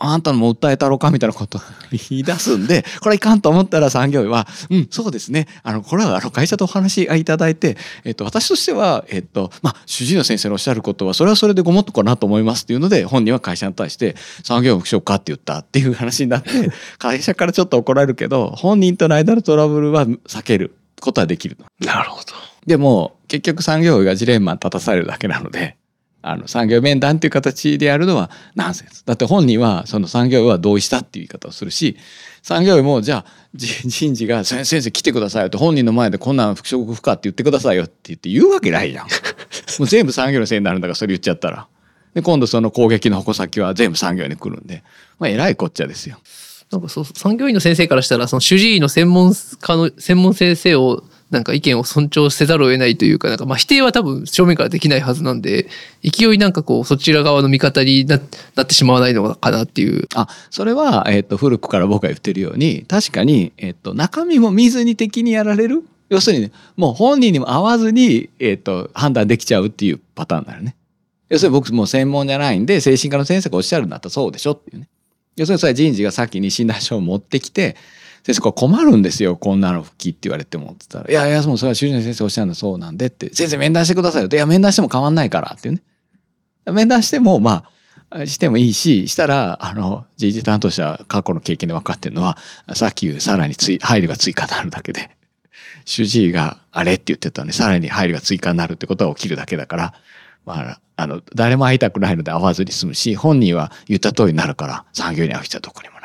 あんたのも訴えたろうかみたいなことを [laughs] 言い出すんで、これいかんと思ったら産業医は、うん、そうですね。あの、これはあの会社とお話しいただいて、えっと、私としては、えっと、まあ、主治医の先生のおっしゃることは、それはそれでごもっとかなと思いますっていうので、本人は会社に対して、産業医副職かって言ったっていう話になって、[laughs] 会社からちょっと怒られるけど、本人との間のトラブルは避けることはできる。なるほど。でも、結局産業医がジレンマに立たされるだけなので、あの産業面談っていう形でやるのはナンセンス。だって本人はその産業医は同意したっていう言い方をするし、産業医もじゃあじ人事が先生来てくださいよって本人の前でこんなん復職不可って言ってくださいよって言って言うわけないじゃん。[laughs] もう全部産業のせいになるんだからそれ言っちゃったら。で、今度その攻撃の矛先は全部産業医に来るんで、まあ偉いこっちゃですよ。なんかそう産業医の先生からしたらその主治医の専門家の専門先生をなんか意見を尊重せざるを得ないというかなんかまあ否定は多分正面からできないはずなんで勢いなんかこうそちら側の味方になってしまわないのかなっていうあ、それは、えっ、と、古くから僕が言ってるように、確かに、えっ、と、中身も見ずに敵にやられる？要するに、ね、もう本人にも合わずに、えっ、と、判断できちゃうっていうパターンになるね。要するに僕もう専門じゃないんで、精神科の先生がおっしゃるんだったらそうでしょっていうね。要するにそれ人事が先に診断書を持ってきて、先生これ困るんですよ、こんなの復帰って言われてもって言ったら、いやいや、もうそれは主治医の先生おっしゃるんだそうなんでって、先生面談してくださいよって、いや、面談しても変わんないからっていうね。面談しても、まあ、してもいいし、したら、あの、人事担当者、過去の経験で分かってるのは、さっき言うさらについ、配慮が追加になるだけで、主治医があれって言ってたんで、さらに配慮が追加になるってことが起きるだけだから、まあ、あの、誰も会いたくないので会わずに済むし、本人は言った通りになるから、産業に会う人はどこにも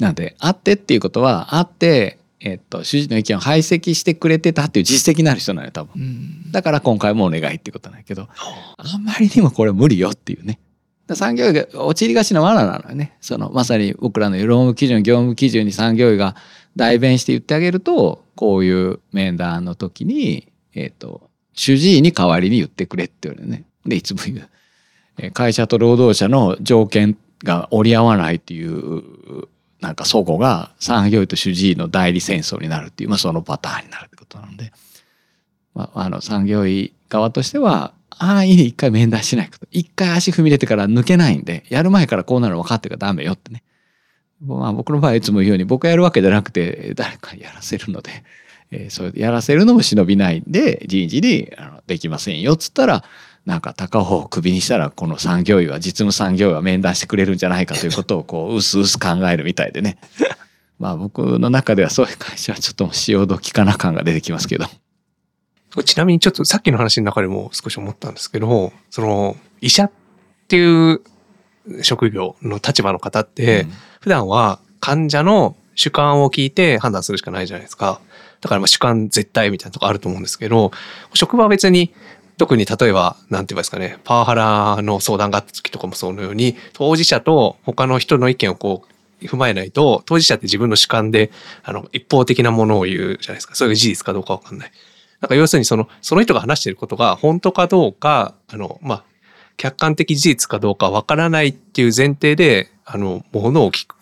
なので、会ってっていうことは、会って、えっと、主治医の意見を排斥してくれてたっていう実績のある人なのよ、多分。うんだから今回もお願いってことなんだけど、あんまりにもこれ無理よっていうね。産業医が陥りがちな罠なのよね。そのまさに僕らの労務基準、業務基準に産業医が代弁して言ってあげると、こういう面談の時に、えっ、と、主治医に代わりに言ってくれって言われるね。で、いつも言う。えー会社と労働者の条件が折り合わないっていう、なんか相互が産業医と主治医の代理戦争になるっていう、まあそのパターンになるってことなので。まあ、あの産業医側としては安易に一回面談しないこと一回足踏み入れてから抜けないんでやる前からこうなるの分かってるからダメよってね、まあ、僕の場合いつも言うように僕やるわけじゃなくて誰かやらせるので、えーそれやらせるのも忍びないんで人事にあのできませんよっつったらなんか高尾をクビにしたらこの産業医は実務産業医は面談してくれるんじゃないかということをこううすうす考えるみたいでね [laughs] まあ僕の中ではそういう会社はちょっと潮時かな感が出てきますけど。ちなみにちょっとさっきの話の中でも少し思ったんですけど、その医者っていう職業の立場の方って、普段は患者の主観を聞いて判断するしかないじゃないですか。だからまあ主観絶対みたいなとこあると思うんですけど、職場は別に特に例えば、なんて言いますかね、パワハラの相談があった時とかもそのように、当事者と他の人の意見をこう、踏まえないと、当事者って自分の主観で、あの、一方的なものを言うじゃないですか。それが事実かどうかわかんない。なんか要するにその、その人が話していることが本当かどうか、あの、まあ、客観的事実かどうかわからないっていう前提で、あの、ものを聞く、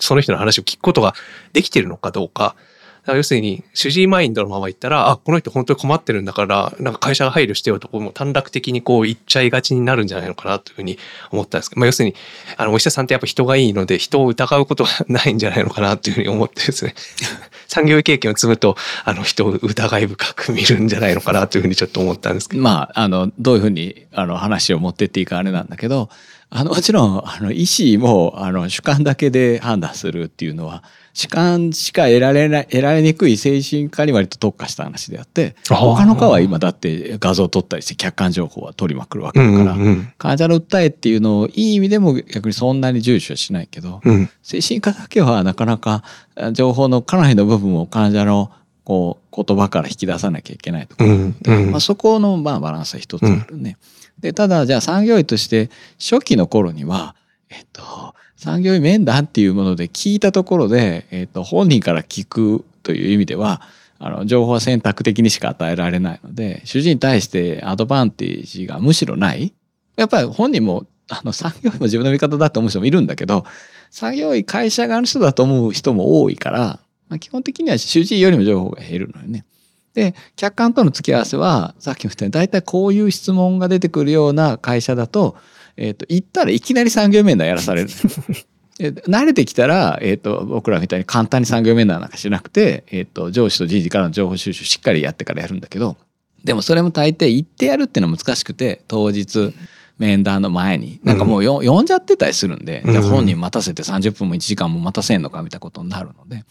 その人の話を聞くことができているのかどうか。だから要するに、主治医マインドのまま言ったら、あ、この人本当に困ってるんだから、なんか会社が配慮してよと、こうもう短絡的にこう言っちゃいがちになるんじゃないのかなというふうに思ったんですけど、まあ要するに、あの、お医者さんってやっぱ人がいいので、人を疑うことがないんじゃないのかなというふうに思ってですね、[laughs] 産業医経験を積むと、あの、人を疑い深く見るんじゃないのかなというふうにちょっと思ったんですけど。まあ、あの、どういうふうに、あの、話を持ってっていいかあれなんだけど、あの、もちろん、あの、医師も、あの、主観だけで判断するっていうのは、主観しか得られない、得られにくい精神科に割と特化した話であって、他の科は今だって画像を撮ったりして客観情報は取りまくるわけだから、うん患者の訴えっていうのをいい意味でも逆にそんなに重視はしないけど、うん。うん。精神科だけはなかなかあ情報のかなりの部分を患者のこう言葉から引き出さなきゃいけないとか、うん。うんまあ、そこのまあバランスは一つあるね。でただじゃあ産業医として初期の頃には、えっと、産業医面談っていうもので聞いたところで、えっと、本人から聞くという意味ではあの情報は選択的にしか与えられないので主治医に対してアドバンテージがむしろないやっぱり本人もあの産業医も自分の味方だと思う人もいるんだけど産業医会社側の人だと思う人も多いから、まあ、基本的には主治医よりも情報が減るのよね。で客観との付き合わせはさっきも言ったように大体こういう質問が出てくるような会社だと,、えっ、と、行ったらいきなり産業面談やらされる。[laughs] え慣れてきたら、えっ、と、僕らみたいに簡単に産業面談なんかしなくて、えっ、と、上司と人事からの情報収集しっかりやってからやるんだけど、でもそれも大抵行ってやるっていうのは難しくて、当日、面談の前に、なんかもうよ、呼んじゃってたりするんで、うんじゃあ本人待たせて30分も1時間も待たせんのかみたいなことになるので。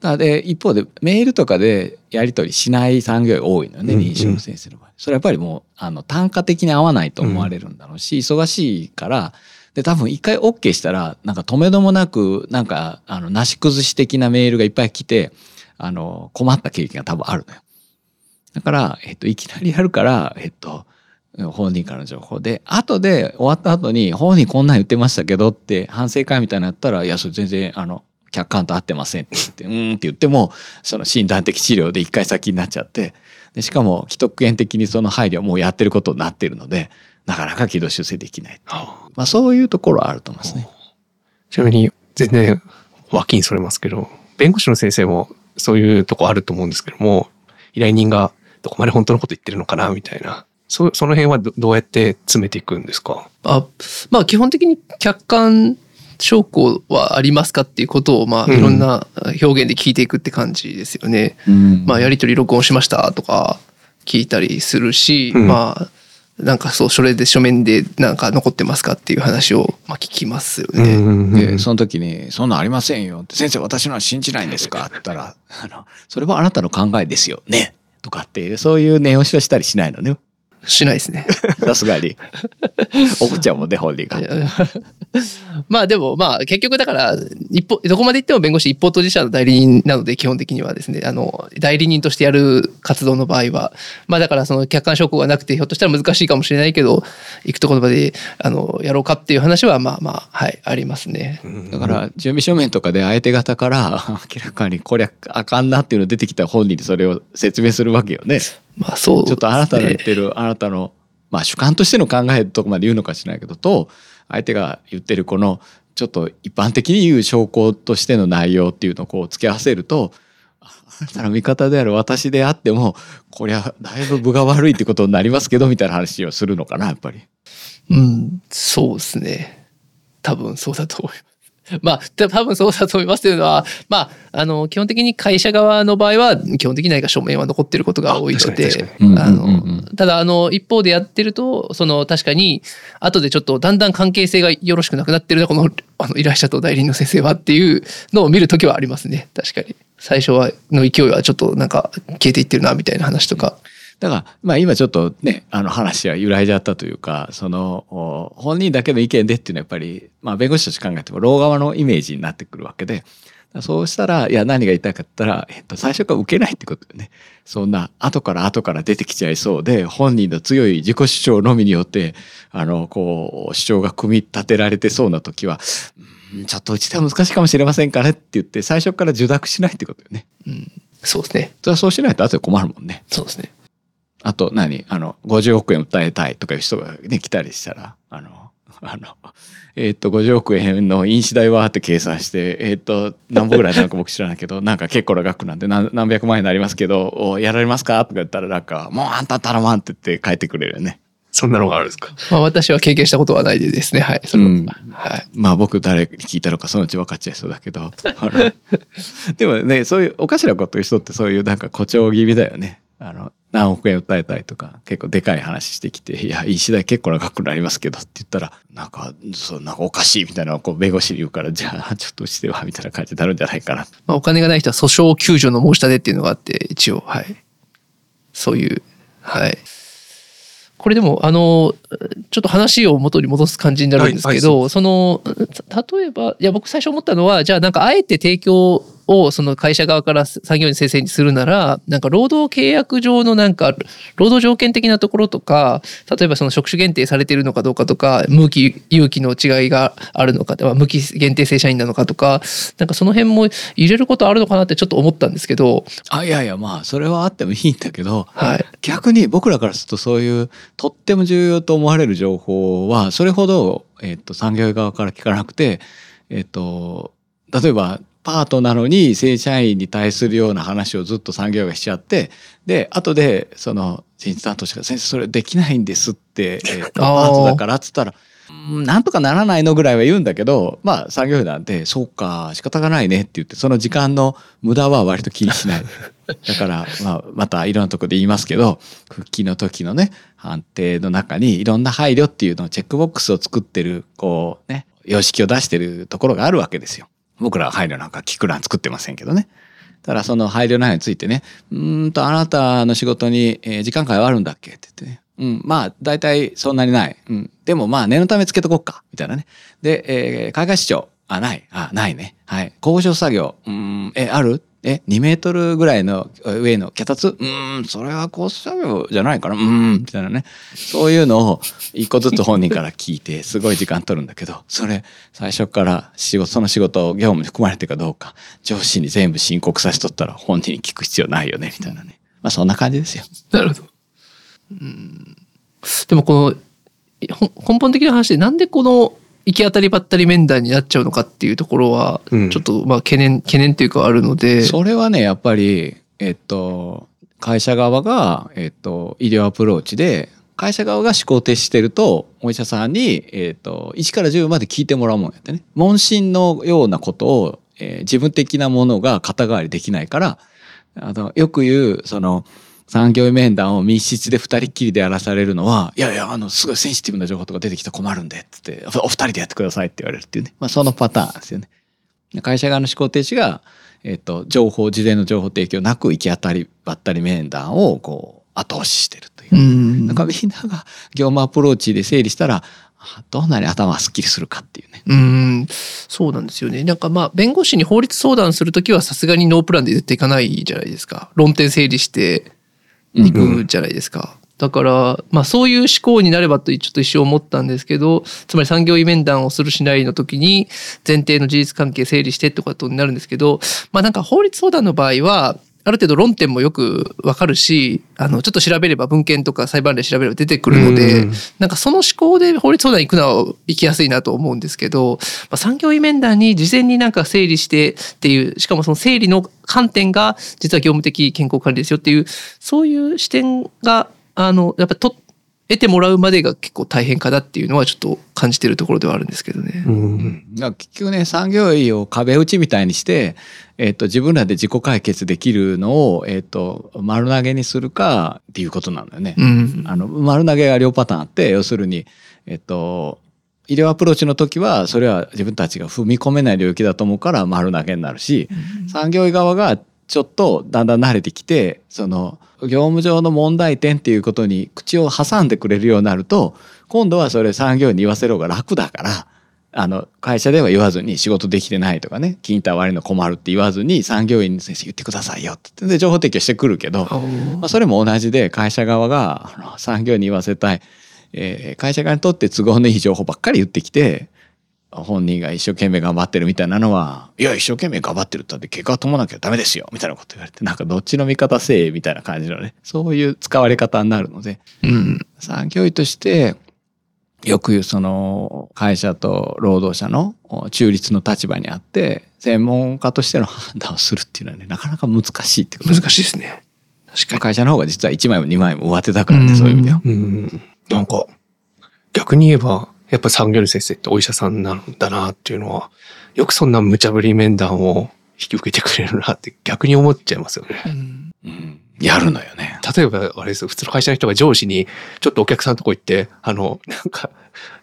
だで、一方でメールとかでやり取りしない産業医多いのよね、うんうん認証の先生の場合。それはやっぱりもう、あの、単価的に合わないと思われるんだろうし、忙しいから、で、多分一回 OK したら、なんか止めどもなく、なんか、あの、なし崩し的なメールがいっぱい来て、あの、困った経験が多分あるのよ。だから、えっと、いきなりやるから、えっと、本人からの情報で、後で終わった後に、本人こんなん言ってましたけどって反省会みたいなのやったら、いや、それ全然、あの、客観と合ってませんって言って、うーんって言っても、その診断的治療で一回先になっちゃって、でしかも、既得権的にその配慮はもうやってることになっているので、なかなか軌道修正できない。あまあ、そういうところはあると思いますね。ちなみに、全然脇にそれますけど、弁護士の先生もそういうとこあると思うんですけども、依頼人がどこまで本当のこと言ってるのかなみたいな。そその辺はどどうやって詰めていくんですか？あまあ基本的に客観証拠はありますかっていうことをまあうんいろんな表現で聞いていくって感じですよね。うんまあやり取り録音しましたとか聞いたりするし、うんまあなんかそうそれで書面でなんか残ってますかっていう話をまあ聞きますよね。で、その時に、そんなんありませんよって、先生私のは信じないんですか？って言ったら、[laughs] あの、それはあなたの考えですよね。とかっていう、そういう念押しはしたりしないのね？しないですね。さすがに。[laughs] 怒っちゃうもんね、本人が。[laughs] まあでもまあ結局だから一方どこまで行っても弁護士一方当事者の代理人なので基本的にはですねあの代理人としてやる活動の場合はまあだからその客観証拠がなくてひょっとしたら難しいかもしれないけど行くところまであのやろうかっていう話はまあまあはいありますね。だから、準備書面とかで相手方から、明らかにこりゃあかんなっていうの出てきた本人にそれを説明するわけよね。まあそうちょっとあなたの言ってる、あなたの、まあ主観としての考えとこまで言うのかしれないけど、と、相手が言ってるこの、ちょっと一般的に言う証拠としての内容っていうのをこう付け合わせると、あなたの味方である私であっても、こりゃだいぶ分が悪いってことになりますけど、みたいな話をするのかな、やっぱり。うんそうですね多分そうだと思います。まあ、た多分そうだと思いますというのは、まあ、あの、基本的に会社側の場合は、基本的に何か書面は残ってることが多いのであうんうんうんの、ただ、あの、一方でやってると、その、確かに、後でちょっとだんだん関係性がよろしくなくなってるな、この、あの、依頼者と代理人の先生はっていうのを見るときはありますね。確かに。最初は、の勢いはちょっとなんか消えていってるな、みたいな話とか。だから、まあ今ちょっとね、あの話は揺らいじゃったというか、その、お本人だけの意見でっていうのはやっぱり、まあ弁護士として考えても、労側のイメージになってくるわけで、そうしたら、いや、何が言いたいかったら、えっと、最初から受けないってことよね。そんな、後から後から出てきちゃいそうで、本人の強い自己主張のみによって、あの、こう、主張が組み立てられてそうな時は、うんちょっとうちでは難しいかもしれませんかねって言って、最初から受諾しないってことよね。うん。そうですね。それはそうしないと後で困るもんね。そうですね。あと何？あの、50億円訴えたいとかいう人がね、来たりしたら、あの、[laughs] あの、えーっと、50億円の印紙代はって計算して、えーっと、何本ぐらいなのか僕知らないけど、なんか結構な額なんで何何百万円になりますけど、おやられますか？とか言ったらなんか、もうあんた頼まんって言って帰ってくれるよね。そんなのがあるんですか？まあ私は経験したことはないでですね。はい。それはうんはい。まあ僕誰に聞いたのかそのうち分かっちゃいそうだけど。[laughs] でもね、そういうおかしなこと言う人ってそういうなんか誇張気味だよね。あの、何億円訴えたいとか、結構でかい話してきて、いや、いい次第結構な額になりますけどって言ったら、なんか、そんかおかしいみたいなこう弁護士に言うから、じゃあちょっとしては、みたいな感じになるんじゃないかな。まあ、お金がない人は訴訟救助の申し立てっていうのがあって、一応、はい。そういう、はい。これでも、あの、ちょっと話を元に戻す感じになるんですけど、はいその、た例えば、いや、僕最初思ったのは、じゃあなんかあえて提供をその会社側から産業員先生にするなら、なんか労働契約上のなんか、労働条件的なところとか、例えばその職種限定されているのかどうかとか、無期、有期の違いがあるのか、まあ無期限定正社員なのかとか、なんかその辺も入れることあるのかなってちょっと思ったんですけど、あ、いやいや、まあ、それはあってもいいんだけど、はい。逆に僕らからするとそういうとっても重要と思われる情報はそれほど、えっと産業医側から聞かなくて、えっと例えばパートなのに正社員に対するような話をずっと産業医がしちゃってで後でその人事担当者が「先生それできないんです」って、えーパートだからっつったらうんなんとかならないのぐらいは言うんだけど、まあ産業医なんで、そうか、仕方がないねって言って、その時間の無駄は割と気にしない。[laughs] だから、まあ、またいろんなところで言いますけど、復帰の時のね、判定の中にいろんな配慮っていうのをチェックボックスを作ってる、こうね、様式を出してるところがあるわけですよ。僕らは配慮なんか聞く欄作ってませんけどね。ただその配慮内容についてね、うんとあなたの仕事に、えー時間外はあるんだっけって言ってね。うん、まあ大体そんなにない。うん。でもまあ念のためつけとこっか。みたいなね。で、えー海外市長。あ、ない。あ、ないね。はい。交渉作業。うん、え、ある？え、2メートルぐらいの上の脚立？うーん、それは交渉作業じゃないかなうーん、みたいなね。そういうのを一個ずつ本人から聞いて、[laughs] すごい時間取るんだけど、それ、最初から仕事、その仕事、業務に含まれてるかどうか、上司に全部申告させとったら本人に聞く必要ないよね、みたいなね。まあそんな感じですよ。なるほど。うんでもこのほ根本的な話でなんでこの行き当たりばったり面談になっちゃうのかっていうところはうんちょっとまあ懸念懸念っていうかあるので、それはね、やっぱり、えっと、会社側が、えっと、医療アプローチで、会社側が思考停止してると、お医者さんに、えっと、1から10まで聞いてもらうもんやってね。問診のようなことを、えー自分的なものが肩代わりできないから、あの、よく言う、その、産業医面談を密室で二人っきりでやらされるのは、いやいや、あの、すごいセンシティブな情報とか出てきたら困るんで、つって、おお二人でやってくださいって言われるっていうね。まあ、そのパターンですよね。会社側の思考停止が、えっと、情報、事前の情報提供なく行き当たりばったり面談を、こう、後押ししてるという。うんなんかみんなが業務アプローチで整理したら、あどんなに頭がすっきりするかっていうね。うんそうなんですよねなんかまあ弁護士に法律相談するときはさすがにノープランで絶対いかないじゃないですか論点整理していくじゃないですか。だから、まあそういう思考になればとちょっと一瞬思ったんですけど、つまり産業医面談をするしないの時に前提の事実関係整理してってことになるんですけど、まあなんか法律相談の場合は、ある程度論点もよくわかるし、あの、ちょっと調べれば文献とか裁判例調べれば出てくるのでうん、なんかその思考で法律相談に行くのは行きやすいなと思うんですけど、まあ、産業医面談に事前になんか整理してっていう、しかもその整理の観点が実は業務的健康管理ですよっていう、そういう視点が、あの、やっぱと得てもらうまでが結構大変かなっていうのはちょっと感じてるところではあるんですけどね。うんだから結局ね、産業医を壁打ちみたいにして、えっと、自分らで自己解決できるのを、えっと、丸投げにするかっていうことなんだよね。うん。あの、丸投げが両パターンあって、要するに、えっと、医療アプローチの時は、それは自分たちが踏み込めない領域だと思うから丸投げになるし、産業医側がちょっとだんだん慣れてきて、その、業務上の問題点っていうことに口を挟んでくれるようになると、今度はそれ産業医に言わせる方が楽だから、あの、会社では言わずに仕事できてないとかね、金太悪いの困るって言わずに産業医に先生言ってくださいよってで情報提供してくるけど、まあ、それも同じで会社側が産業に言わせたい、えー会社側にとって都合のいい情報ばっかり言ってきて本人が一生懸命頑張ってるみたいなのはいや一生懸命頑張ってるったって結果を伴わなきゃダメですよみたいなこと言われて [laughs] なんかどっちの味方せえみたいな感じのねそういう使われ方になるのでうん。産業医としてよく言うその会社と労働者の中立の立場にあって専門家としての判断をするっていうのはねなかなか難しいってこと難しいですね。確かに。会社の方が実は1枚も2枚も上手だからねそういう意味では。うんなんか、逆に言えば、やっぱ産業医先生ってお医者さんなんだなっていうのは、よくそんな無茶ぶり面談を引き受けてくれるなって逆に思っちゃいますよね。うんうんやるのよね。例えば、あれですよ、普通の会社の人が上司に、ちょっとお客さんのとこ行って、あの、なんか、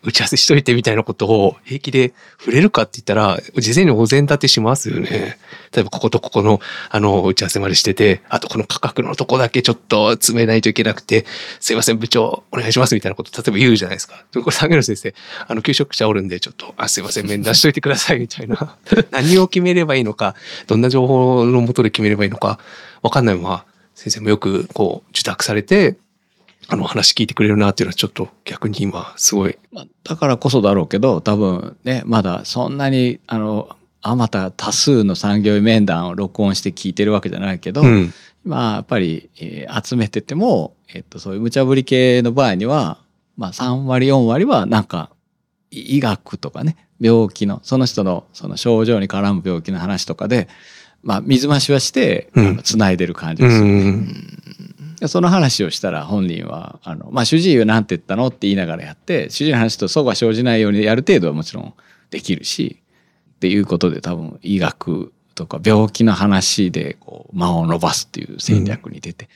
打ち合わせしといてみたいなことを平気で触れるかって言ったら、事前にお膳立てしますよね。例えば、こことここの、あの、打ち合わせまでしてて、あとこの価格のとこだけちょっと詰めないといけなくて、すいません、部長、お願いしますみたいなこと、例えば言うじゃないですか。これ、産業の先生、あの、求職者おるんで、ちょっと、あ、すいません、面談しといてください、みたいな。[laughs] 何を決めればいいのか、どんな情報のもとで決めればいいのか、わかんないまま、先生もよくこう受託されて、あの話聞いてくれるなっていうのはちょっと逆に今すごい。まあ、だからこそだろうけど、多分ね、まだそんなに、あの、あまた多数の産業医面談を録音して聞いてるわけじゃないけど、うん。まあ、やっぱり、えー集めてても、えっと、そういう無茶ぶり系の場合には、まあ、3割、4割は、なんか、い医学とかね、病気の、その人の、その症状に絡む病気の話とかで、まあ、水増しはして、うんあの繋いでる感じうですよね。ん。でその話をしたら本人は「あのまあ、主治医は何て言ったの?」って言いながらやって主治医の話とそが生じないようにやる程度はもちろんできるしっていうことで多分医学とか病気の話でこう間を伸ばすっていう戦略に出て、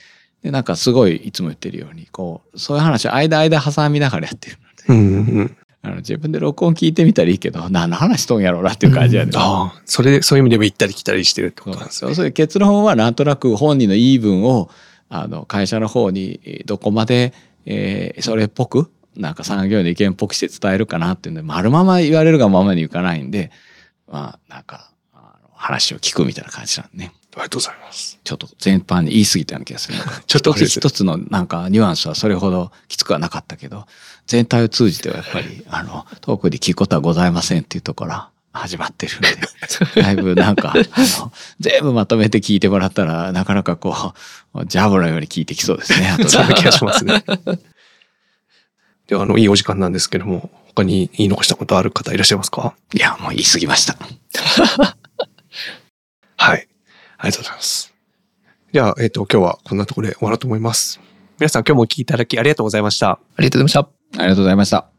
でなんかすごいいつも言ってるようにこうそういう話を間間挟みながらやってるので、うんうん。あの自分で録音聞いてみたらいいけど [laughs] 何の話しとんやろうなっていう感じやで、ああ、それで、そういう意味でも行ったり来たりしてるってことなんですね。そう結論はなんとなく本人の言い分をあの会社の方にえーどこまで、えーそれっぽくなんか産業の意見っぽくして伝えるかなっていうので丸まま言われるがままにいかないんでまあなんかあの話を聞くみたいな感じなんでねありがとうございます。ちょっと全般に言い過ぎたような気がする [laughs] ちょっと一つのなんかニュアンスはそれほどきつくはなかったけど全体を通じてはやっぱり [laughs] あの特に聞くことはございませんっていうところから始まってるんで [laughs] だいぶなんかあの全部まとめて聞いてもらったらなかなかこうジャブのように聞いてきそうですね後でそんな気がしますね。では、あの、いいお時間なんですけども、他に言い残したことある方いらっしゃいますか？いやもう言い過ぎましたはい。ありがとうございます。じゃあ、えっ、と、今日はこんなところで終わろうと思います。皆さん今日もお聞きいただきありがとうございました。ありがとうございました。ありがとうございました